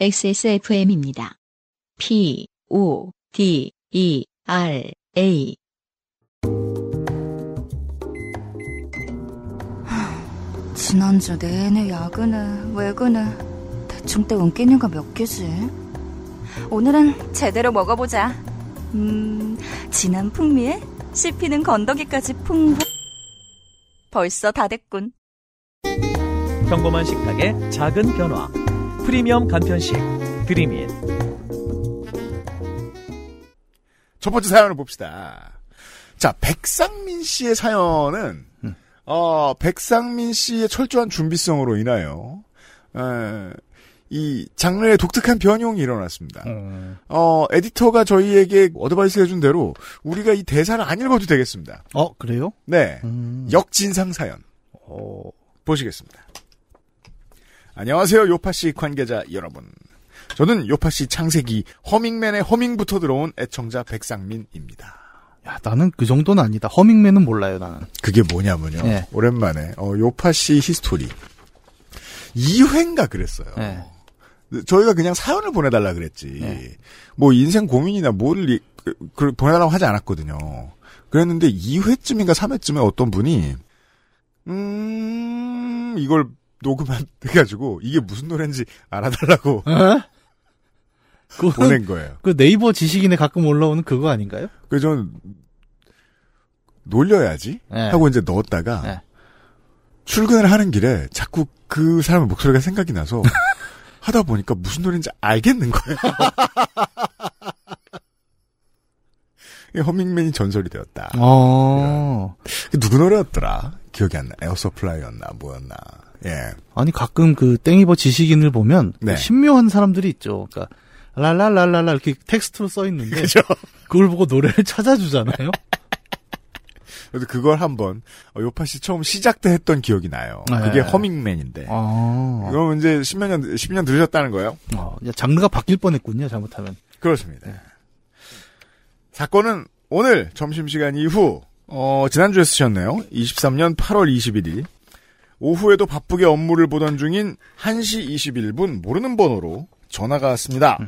XSFM입니다. P, O, D, E, R, A. 지난주 내내 야근을, 외근을 대충 때운 끼니가 몇 개지? 오늘은 제대로 먹어보자. 음, 진한 풍미에 씹히는 건더기까지 풍부. 벌써 다 됐군. 평범한 식탁의 작은 변화. 프리미엄 간편식. 드림인. 첫 번째 사연을 봅시다. 자, 백상민 씨의 사연은, 어, 백상민 씨의 철저한 준비성으로 인하여, 에, 이 장르의 독특한 변형이 일어났습니다. 어, 에디터가 저희에게 advice 해준 대로 우리가 이 대사를 안 읽어도 되겠습니다. 어, 그래요? 네. 음. 역진상 사연. 어, 보시겠습니다. 안녕하세요, 요파씨 관계자 여러분. 저는 요파씨 창세기 허밍맨의 허밍부터 들어온 애청자 백상민입니다. 야, 나는 그 정도는 아니다. 허밍맨은 몰라요, 나는. 그게 뭐냐면요. 네. 오랜만에 어, 요파씨 history 2회인가 그랬어요. 네. 저희가 그냥 사연을 보내달라 그랬지. 네. 뭐 인생 고민이나 뭘 이- 그, 그 보내달라고 하지 않았거든요. 그랬는데 2회쯤인가 3회쯤에 어떤 분이 음 이걸 녹음해가지고 이게 무슨 노래인지 알아달라고 어? 그건 보낸 거예요. 그 네이버 지식인에 가끔 올라오는 그거 아닌가요? 그래서 저는 놀려야지 네. 하고 이제 넣었다가 네. 출근을 하는 길에 자꾸 그 사람의 목소리가 생각이 나서 하다 보니까 무슨 노래인지 알겠는 거예요. 이 허밍맨이 전설이 되었다. 어. 그 누구 노래였더라? 기억이 안 나. 에어서플라이였나 뭐였나. 예. 아니, 가끔 그 땡이버 지식인을 보면 네. 그 신묘한 사람들이 있죠. 그러니까 랄랄랄랄라 이렇게 텍스트로 써 있는데 그죠? 그걸 보고 노래를 찾아주잖아요. 그래서 그걸 한번 어, 요파 씨 처음 시작 때 했던 기억이 나요. 네. 그게 허밍맨인데. 아. 그럼 이제 10몇 년, 10년 들으셨다는 거예요? 어, 야, 장르가 바뀔 뻔했군요. 잘못하면. 그렇습니다. 사건은 오늘 점심시간 이후, 어, 지난주에 쓰셨네요. 23년 8월 21일. 오후에도 바쁘게 업무를 보던 중인 1시 21분 모르는 번호로 전화가 왔습니다.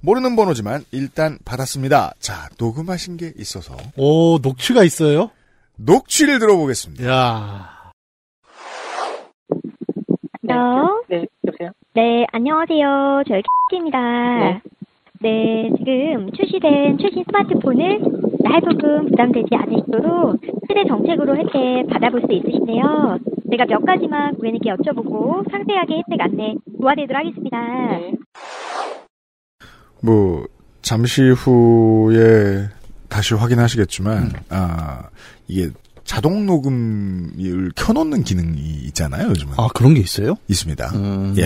모르는 번호지만 일단 받았습니다. 자, 녹음하신 게 있어서 오, 녹취가 있어요? 녹취를 들어보겠습니다. 야요 네, 여보세요? 네, 안녕하세요. 저희 K입니다. 네. 네, 지금 출시된 최신 스마트폰을 할부금 부담되지 않으시도록 최대 정책으로 혜택 받아볼 수 있으신데요. 제가 몇 가지만 고객님께 여쭤보고 상세하게 혜택 안내 도와드리도록 하겠습니다. 네. 뭐, 잠시 후에 다시 확인하시겠지만, 아, 이게 자동 녹음을 켜놓는 기능이 있잖아요, 요즘은. 아, 그런 게 있어요? 있습니다. 음. 예.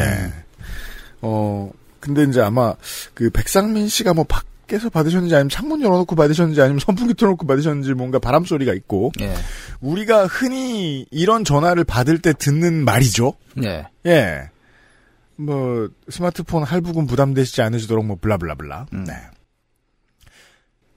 어, 근데 이제 아마 그 백상민 씨가 뭐 밖에서 받으셨는지 아니면 창문 열어놓고 받으셨는지 아니면 선풍기 틀어놓고 받으셨는지 뭔가 바람 소리가 있고 예. 우리가 흔히 이런 전화를 받을 때 듣는 말이죠. 예. 예. 뭐 스마트폰 할부금 부담되시지 않으시도록 뭐 블라블라블라. 음. 네.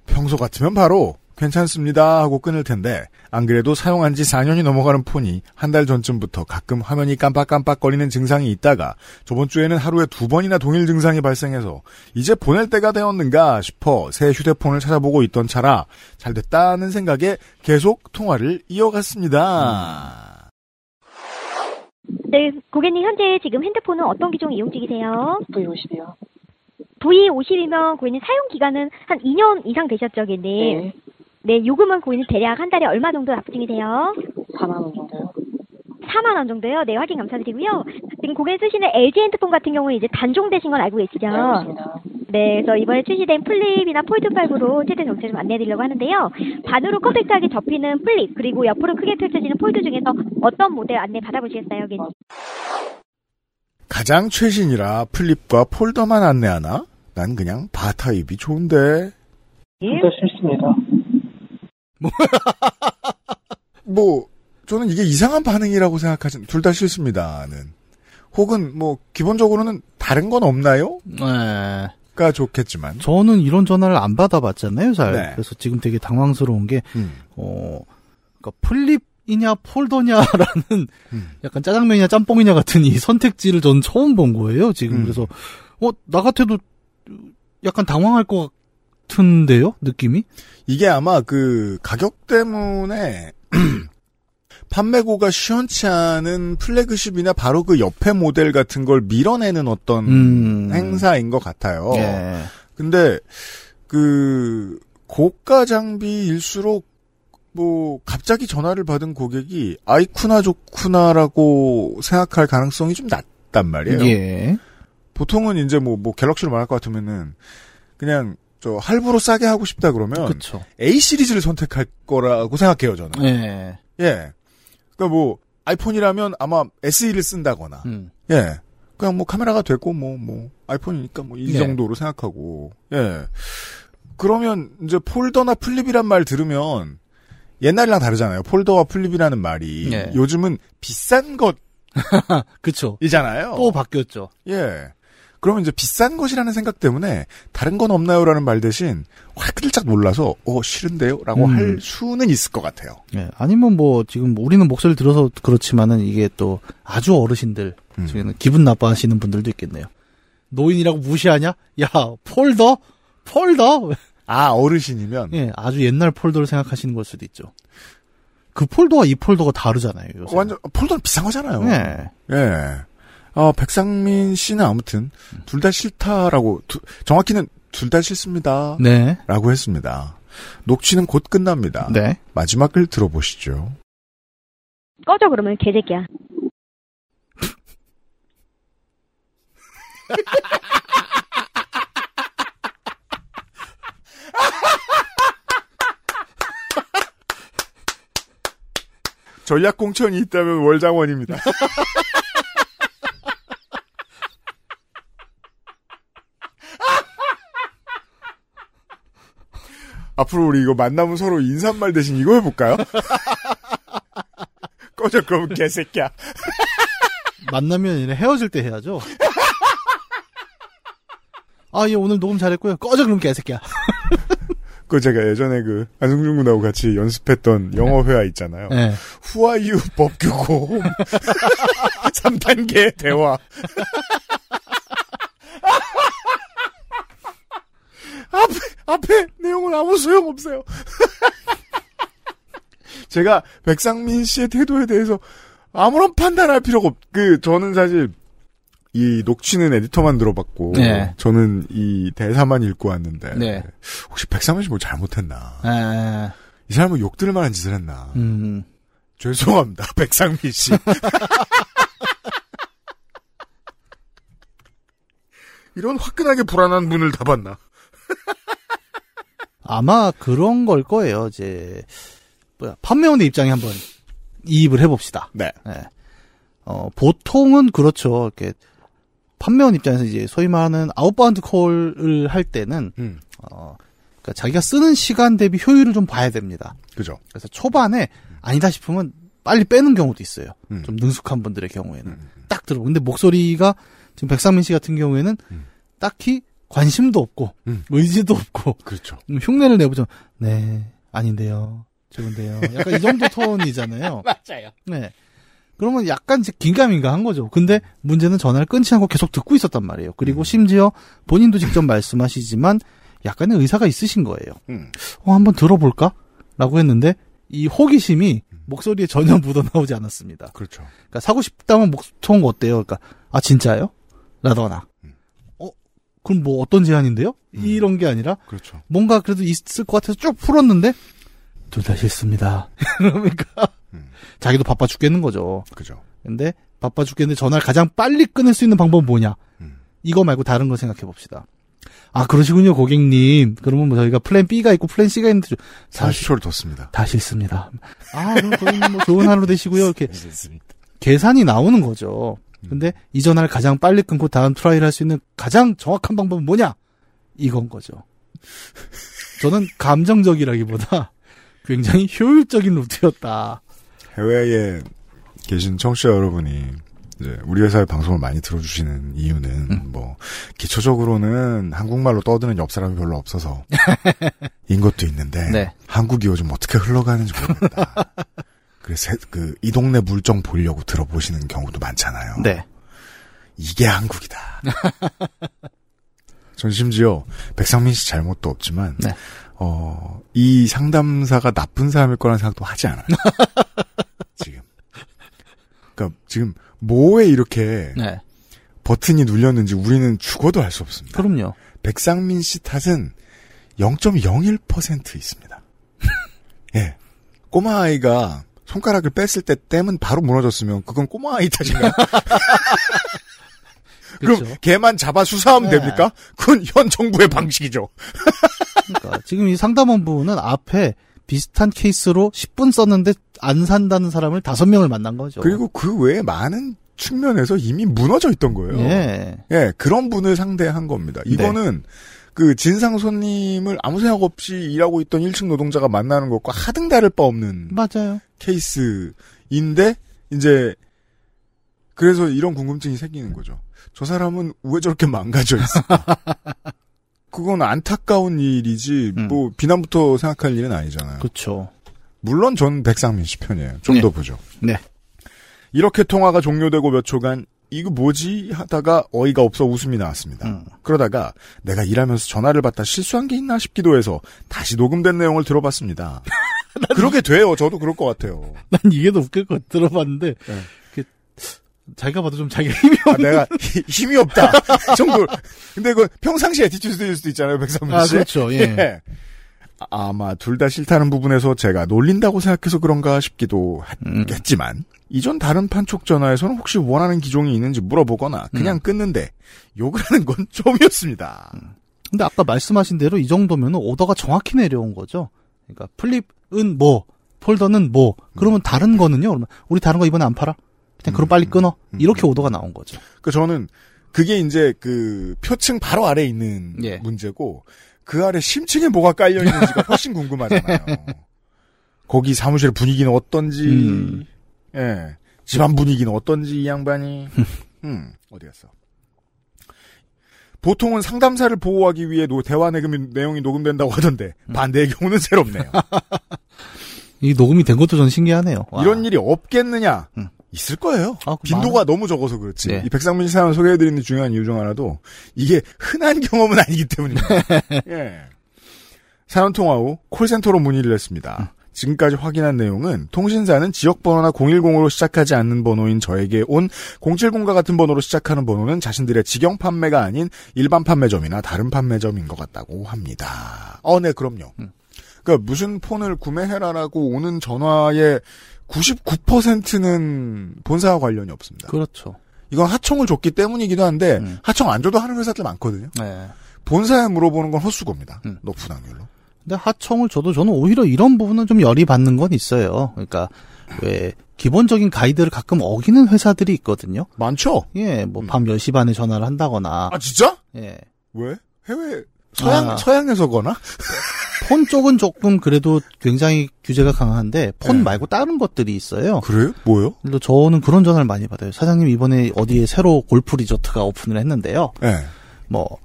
평소 같으면 바로 괜찮습니다 하고 끊을 텐데 안 그래도 사용한 지 4년이 넘어가는 폰이 한 달 전쯤부터 가끔 화면이 깜빡깜빡거리는 증상이 있다가 저번 주에는 하루에 두 번이나 동일 증상이 발생해서 이제 보낼 때가 되었는가 싶어 새 휴대폰을 찾아보고 있던 차라 잘 됐다는 생각에 계속 통화를 이어갔습니다. 네, 고객님 현재 지금 핸드폰은 어떤 기종 이용 중이세요? V50이요. V50이면 고객님 사용 기간은 한 2년 이상 되셨죠, 고객님? 네. 네, 요금은 고객님 대략 한 달에 얼마 정도 납부 중이세요? 4만 원 정도요. 4만 원 정도요. 네, 확인 감사드리고요. 지금 고객 쓰시는 LG 핸드폰 같은 경우는 이제 단종되신 건 알고 계시죠? 네, 알고 있습니다. 네, 그래서 이번에 출시된 플립이나 폴드5로 최대 정책을 좀 안내해드리려고 하는데요. 반으로 compact하게 접히는 플립, 그리고 옆으로 크게 펼쳐지는 폴드 중에서 어떤 모델 안내 받아보시겠어요? 고객님? 가장 최신이라 플립과 폴더만 안내하나? 난 그냥 바 타입이 좋은데. 둘다 싫습니다. 뭐 저는 이게 이상한 반응이라고 생각하진 둘 다 싫습니다는. 혹은 뭐 기본적으로는 다른 건 없나요? 네. 가 좋겠지만. 저는 이런 전화를 안 받아봤잖아요, 잘. 네. 그래서 지금 되게 당황스러운 게, 음. 어, 그러니까 플립이냐 폴더냐라는 음. 약간 짜장면이냐 짬뽕이냐 같은 이 선택지를 저는 처음 본 거예요, 지금. 음. 그래서, 어, 나 같아도 약간 당황할 것 같은데요? 느낌이? 이게 아마 그 가격 때문에 판매고가 시원치 않은 플래그십이나 바로 그 옆에 모델 같은 걸 밀어내는 어떤 음. 행사인 것 같아요. 예. 근데 그 고가 장비일수록 뭐 갑자기 전화를 받은 고객이 아이쿠나 좋구나라고 생각할 가능성이 좀 낮단 말이에요. 예. 보통은 이제 뭐, 뭐 갤럭시로 말할 것 같으면은 그냥 저 할부로 싸게 하고 싶다 그러면 그쵸. A 시리즈를 선택할 거라고 생각해요 저는. 예. 예. 그러니까 뭐 아이폰이라면 아마 SE를 쓴다거나 음. 예. 그냥 뭐 카메라가 되고 뭐뭐 아이폰이니까 뭐이 네. 정도로 생각하고 예. 그러면 이제 폴더나 플립이란 말 들으면 옛날이랑 다르잖아요. 폴더와 플립이라는 말이 네. 요즘은 비싼 그쵸. 것이잖아요. 또 바뀌었죠. 예. 그러면 이제 비싼 것이라는 생각 때문에 다른 건 없나요라는 말 대신 화들짝 놀라서 어 싫은데요라고 음. 할 수는 있을 것 같아요. 예. 아니면 뭐 지금 우리는 목소리를 들어서 그렇지만은 이게 또 아주 어르신들 음. 중에는 기분 나빠하시는 분들도 있겠네요. 노인이라고 무시하냐? 야 폴더? 폴더? 아 어르신이면 예, 아주 옛날 폴더를 생각하시는 걸 수도 있죠. 그 폴더와 이 폴더가 다르잖아요. 요새. 완전 폴더는 비싼 거잖아요. 예. 예. 어, 백상민 씨는 아무튼 둘 다 싫다라고 두- 정확히는 둘 다 싫습니다. 네. 라고 했습니다. 녹취는 곧 끝납니다. 네. 마지막을 들어보시죠. 꺼져 그러면 개새끼야. 전략 공천이 있다면 월장원입니다. 앞으로 우리 이거 만나면 서로 인사말 대신 이거 해볼까요? 꺼져 그러면 개새끼야. 만나면 이제 헤어질 때 해야죠. 아, 예, 오늘 녹음 잘했고요. 꺼져, 그럼 개새끼야. 그 제가 예전에 그 안승준 군하고 같이 연습했던 영어 회화 있잖아요. 예. 후아유 법규고 3단계 대화. 앞에 앞에 내용은 아무 소용 없어요. 제가 백상민 씨의 태도에 대해서 아무런 판단할 필요가 없. 그 저는 사실 이 녹취는 에디터만 들어봤고 네. 저는 이 대사만 읽고 왔는데 네. 혹시 백상민 씨 뭐 잘못했나? 예. 이 사람은 욕들 만한 짓을 했나? 음. 죄송합니다, 백상민 씨. 이런 화끈하게 불안한 분을 다 봤나? 아마 그런 걸 거예요. 이제 뭐야 판매원의 입장에 한번 이입을 해봅시다. 네. 예. 어 보통은 그렇죠. 이렇게 판매원 입장에서 이제 소위 말하는 outbound call을 할 때는 음, 어 그러니까 자기가 쓰는 시간 대비 효율을 좀 봐야 됩니다. 그죠. 그래서 초반에 아니다 싶으면 빨리 빼는 경우도 있어요. 음. 좀 능숙한 분들의 경우에는 딱 들어. 근데 목소리가 지금 백상민 씨 같은 경우에는 음. 딱히 관심도 없고 음. 의지도 없고 그렇죠. 음, 흉내를 내보죠. 네, 아닌데요. 좋은데요. 약간 이 정도 톤이잖아요. 맞아요. 네. 그러면 약간 이제 긴가민가 한 거죠. 근데 문제는 전화를 끊지 않고 계속 듣고 있었단 말이에요. 그리고 심지어 본인도 직접 말씀하시지만 약간의 의사가 있으신 거예요. 음, 어, 한번 들어볼까? 라고 했는데 이 호기심이 목소리에 전혀 묻어나오지 않았습니다. 그렇죠. 그러니까 사고 싶다면 목통 어때요? 그러니까 아 진짜요? 라거나 어 그럼 뭐 어떤 제안인데요? 이런 게 아니라 그렇죠. 뭔가 그래도 있을 것 같아서 쭉 풀었는데 둘 다 싫습니다. 그러니까 음. 자기도 바빠 죽겠는 거죠. 그죠. 근데 바빠 죽겠는데 전화를 가장 빨리 끊을 수 있는 방법은 뭐냐? 음. 이거 말고 다른 거 생각해 봅시다. 아 그러시군요 고객님. 그러면 뭐 저희가 plan B가 있고 plan C가 있는데 사실 40초를 뒀습니다. 다 싫습니다. 아 그럼 고객님 뭐 좋은 하루 되시고요. 이렇게. 계산이 나오는 거죠. 근데 이 전화를 가장 빨리 끊고 다음 try를 할 수 있는 가장 정확한 방법은 뭐냐? 이건 거죠. 저는 감정적이라기보다 굉장히 효율적인 루트였다. 해외에 계신 청취자 여러분이 이제 우리 회사의 방송을 많이 들어주시는 이유는 음. 뭐 기초적으로는 한국말로 떠드는 옆 사람이 별로 없어서 인 것도 있는데 네. 한국이 요즘 어떻게 흘러가는지 모르겠다. 그래서 그이 동네 물정 보려고 들어보시는 경우도 많잖아요. 네. 이게 한국이다. 전 심지어 백상민 씨 잘못도 없지만 네. 어, 이 상담사가 나쁜 사람일 거라는 생각도 하지 않아요. 지금. 그러니까 지금 뭐에 이렇게 네. 버튼이 눌렸는지 우리는 죽어도 알 수 없습니다. 그럼요. 백상민 씨 탓은 0.01% 있습니다. 예. 꼬마 아이가 손가락을 뺐을 때 땜은 바로 무너졌으면 그건 꼬마 아이 탓인가? 그럼 그렇죠. 걔만 잡아 수사하면 네. 됩니까? 그건 현 정부의 방식이죠. 그러니까 지금 이 상담원부는 앞에 비슷한 케이스로 10분 썼는데 안 산다는 사람을 5명을 만난 거죠. 그리고 그 외에 많은 측면에서 이미 무너져 있던 거예요. 예. 예, 그런 분을 상대한 겁니다. 이거는 그 진상 손님을 아무 생각 없이 일하고 있던 1층 노동자가 만나는 것과 하등 다를 바 없는 맞아요. 케이스인데 이제 그래서 이런 궁금증이 생기는 거죠. 저 사람은 왜 저렇게 망가져 있을까? 그건 안타까운 일이지 음. 뭐 비난부터 생각할 일은 아니잖아요. 그렇죠. 물론 전 백상민 씨 편이에요. 좀 네. 더 보죠. 네. 이렇게 통화가 종료되고 몇 초간 이거 뭐지 하다가 어이가 없어 웃음이 나왔습니다. 음. 그러다가 내가 일하면서 전화를 받다 실수한 게 있나 싶기도 해서 다시 녹음된 내용을 들어봤습니다. 그렇게 돼요. 저도 그럴 것 같아요. 난 이게 더 웃길 것. 들어봤는데 네. 그, 자기가 봐도 좀 자기가 힘이 아, 내가 히- 힘이 없다 정도. 근데 그 평상시 attitude일 수도 있잖아요, 백상민 아, 씨. 그렇죠. 예. 아, 아마 둘 다 싫다는 부분에서 제가 놀린다고 생각해서 그런가 싶기도 음. 했지만 이전 다른 판촉 전화에서는 혹시 원하는 기종이 있는지 물어보거나 그냥 음. 끊는데 욕을 하는 건 좀이었습니다. 근데 아까 말씀하신 대로 이 정도면 오더가 정확히 내려온 거죠. 그러니까 플립은 뭐, 폴더는 뭐, 그러면 다른 거는요? 그러면 우리 다른 거 이번에 안 팔아? 그냥 그럼 음, 빨리 끊어. 음, 이렇게 음. 오더가 나온 거죠. 그 저는 그게 이제 그 표층 바로 아래에 있는 예. 문제고 그 아래 심층에 뭐가 깔려 있는지가 훨씬 궁금하잖아요. 거기 사무실 분위기는 어떤지, 음. 예, 집안 분위기는 어떤지 이 양반이, 음, 어디 갔어? 보통은 상담사를 보호하기 위해 노- 대화 내금 내용이 녹음된다고 하던데 음. 반대의 경우는 새롭네요. 이 녹음이 된 것도 전 신기하네요. 와. 이런 일이 없겠느냐? 음. 있을 거예요. 아, 그 빈도가 너무 적어서 그렇지. 네. 이 백상민 씨 사연 소개해드리는 중요한 이유 중 하나도 이게 흔한 경험은 아니기 때문입니다. 예. 사연 통화 후 콜센터로 문의를 했습니다. 지금까지 확인한 내용은 통신사는 지역번호나 010으로 시작하지 않는 번호인 저에게 온 070과 같은 번호로 시작하는 번호는 자신들의 직영 판매가 아닌 일반 판매점이나 다른 판매점인 것 같다고 합니다. 어, 네, 그럼요. 음. 그러니까 무슨 폰을 구매해라라고 오는 전화의 99%는 본사와 관련이 없습니다. 그렇죠. 이건 하청을 줬기 때문이기도 한데 음. 하청 안 줘도 하는 회사들 많거든요. 네. 본사에 물어보는 건 헛수고입니다. 음. 높은 확률로. 근데 하청을 줘도 저는 오히려 이런 부분은 좀 열이 받는 건 있어요. 그러니까 왜 기본적인 가이드를 가끔 어기는 회사들이 있거든요. 많죠? 예, 뭐밤 10시 반에 전화를 한다거나 아 진짜? 예. 왜? 해외 서양 아. 서양에서거나? 폰 쪽은 조금 그래도 굉장히 규제가 강한데 폰 네. 말고 다른 것들이 있어요. 그래요? 뭐요? 그래서 저는 그런 전화를 많이 받아요. 사장님 이번에 어디에 새로 골프 리조트가 오픈을 했는데요. 네. 뭐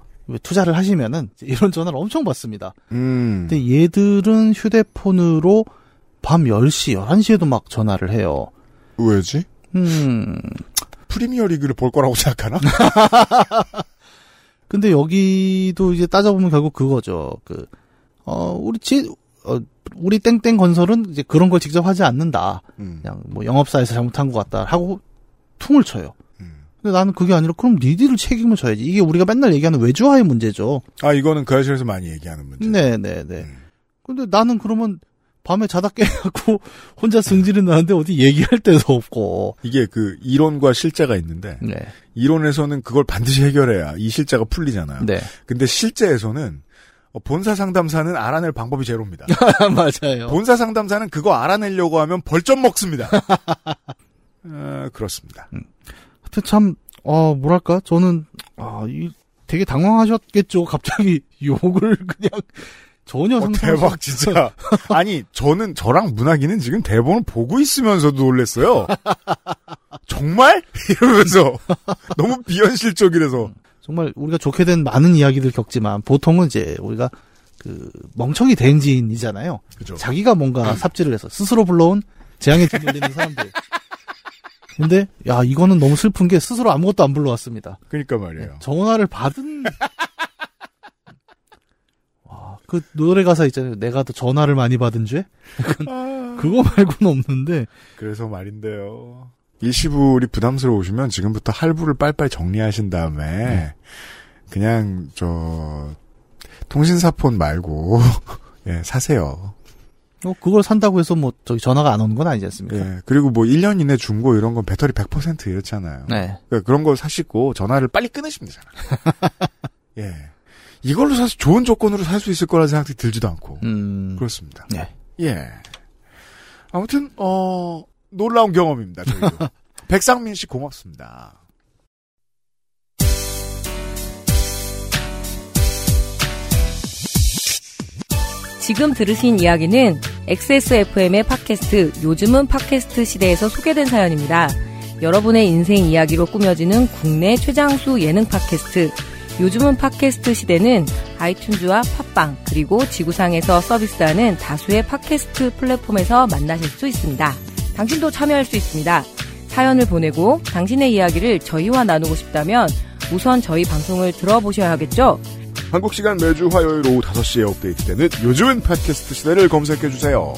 투자를 하시면은 이런 전화를 엄청 받습니다. 음. 근데 얘들은 휴대폰으로 밤 10시, 11시에도 막 전화를 해요. 왜지? 음. 프리미어 리그를 볼 거라고 생각하나? 근데 여기도 이제 따져보면 결국 그거죠. 그, 어, 우리 지, 어, 우리 땡땡 건설은 이제 그런 걸 직접 하지 않는다. 음. 그냥 뭐 영업사에서 잘못한 것 같다. 하고 퉁을 쳐요. 음. 근데 나는 그게 아니라 그럼 니들을 책임을 져야지. 이게 우리가 맨날 얘기하는 외주화의 문제죠. 아 이거는 그 아실에서 많이 얘기하는 문제. 네네네. 음. 근데 나는 그러면 밤에 자다 깨갖고 혼자 승질이 나는데 어디 얘기할 데도 없고. 이게 그 이론과 실제가 있는데 네. 이론에서는 그걸 반드시 해결해야 이 실제가 풀리잖아요. 네. 근데 실제에서는 어, 본사 상담사는 알아낼 방법이 제로입니다. 맞아요. 본사 상담사는 그거 알아내려고 하면 벌점 먹습니다. 어, 그렇습니다. 하여튼 참, 어, 뭐랄까, 저는, 아, 이, 되게 당황하셨겠죠. 갑자기 욕을 그냥 전혀 어, 대박 진짜. 아니 저는 저랑 문학이는 지금 대본을 보고 있으면서도 놀랬어요. 정말 이러면서 너무 비현실적이라서. 정말 우리가 좋게 된 많은 이야기들 겪지만 보통은 이제 우리가 그 멍청이 대행진이잖아요. 그죠. 자기가 뭔가 삽질을 해서 스스로 불러온 재앙의 뒷 돌리는 사람들. 근데 야 이거는 너무 슬픈 게 스스로 아무것도 안 불러왔습니다. 그러니까 말이에요. 전화를 받은 와, 그 노래 가사 있잖아요. 내가 더 전화를 많이 받은 죄? 그거 말고는 없는데 그래서 말인데요. 일시불이 부담스러우시면 지금부터 할부를 빨빨 정리하신 다음에 네. 그냥 저 통신사 폰 말고 예, 사세요. 어, 그걸 산다고 해서 뭐 저기 전화가 안 오는 건 아니지 않습니까? 예. 그리고 뭐 1년 이내 중고 이런 건 배터리 100% 이렇잖아요. 네. 그러니까 그런 걸 사시고 전화를 빨리 끊으시면 되잖아요. 예. 이걸로 사실 좋은 조건으로 살 수 있을 거라 생각이 들지도 않고. 음. 그렇습니다. 네. 예. 아무튼 어 놀라운 경험입니다. 저희도. 백상민 씨 고맙습니다. 지금 들으신 이야기는 XSFM의 팟캐스트 요즘은 팟캐스트 시대에서 소개된 사연입니다. 여러분의 인생 이야기로 꾸며지는 국내 최장수 예능 팟캐스트 요즘은 팟캐스트 시대는 아이튠즈와 팟빵 그리고 지구상에서 서비스하는 다수의 팟캐스트 플랫폼에서 만나실 수 있습니다. 당신도 참여할 수 있습니다. 사연을 보내고 당신의 이야기를 저희와 나누고 싶다면 우선 저희 방송을 들어보셔야 하겠죠? 한국 시간 매주 화요일 오후 5시에 업데이트되는 요즘은 팟캐스트 시대를 검색해 주세요.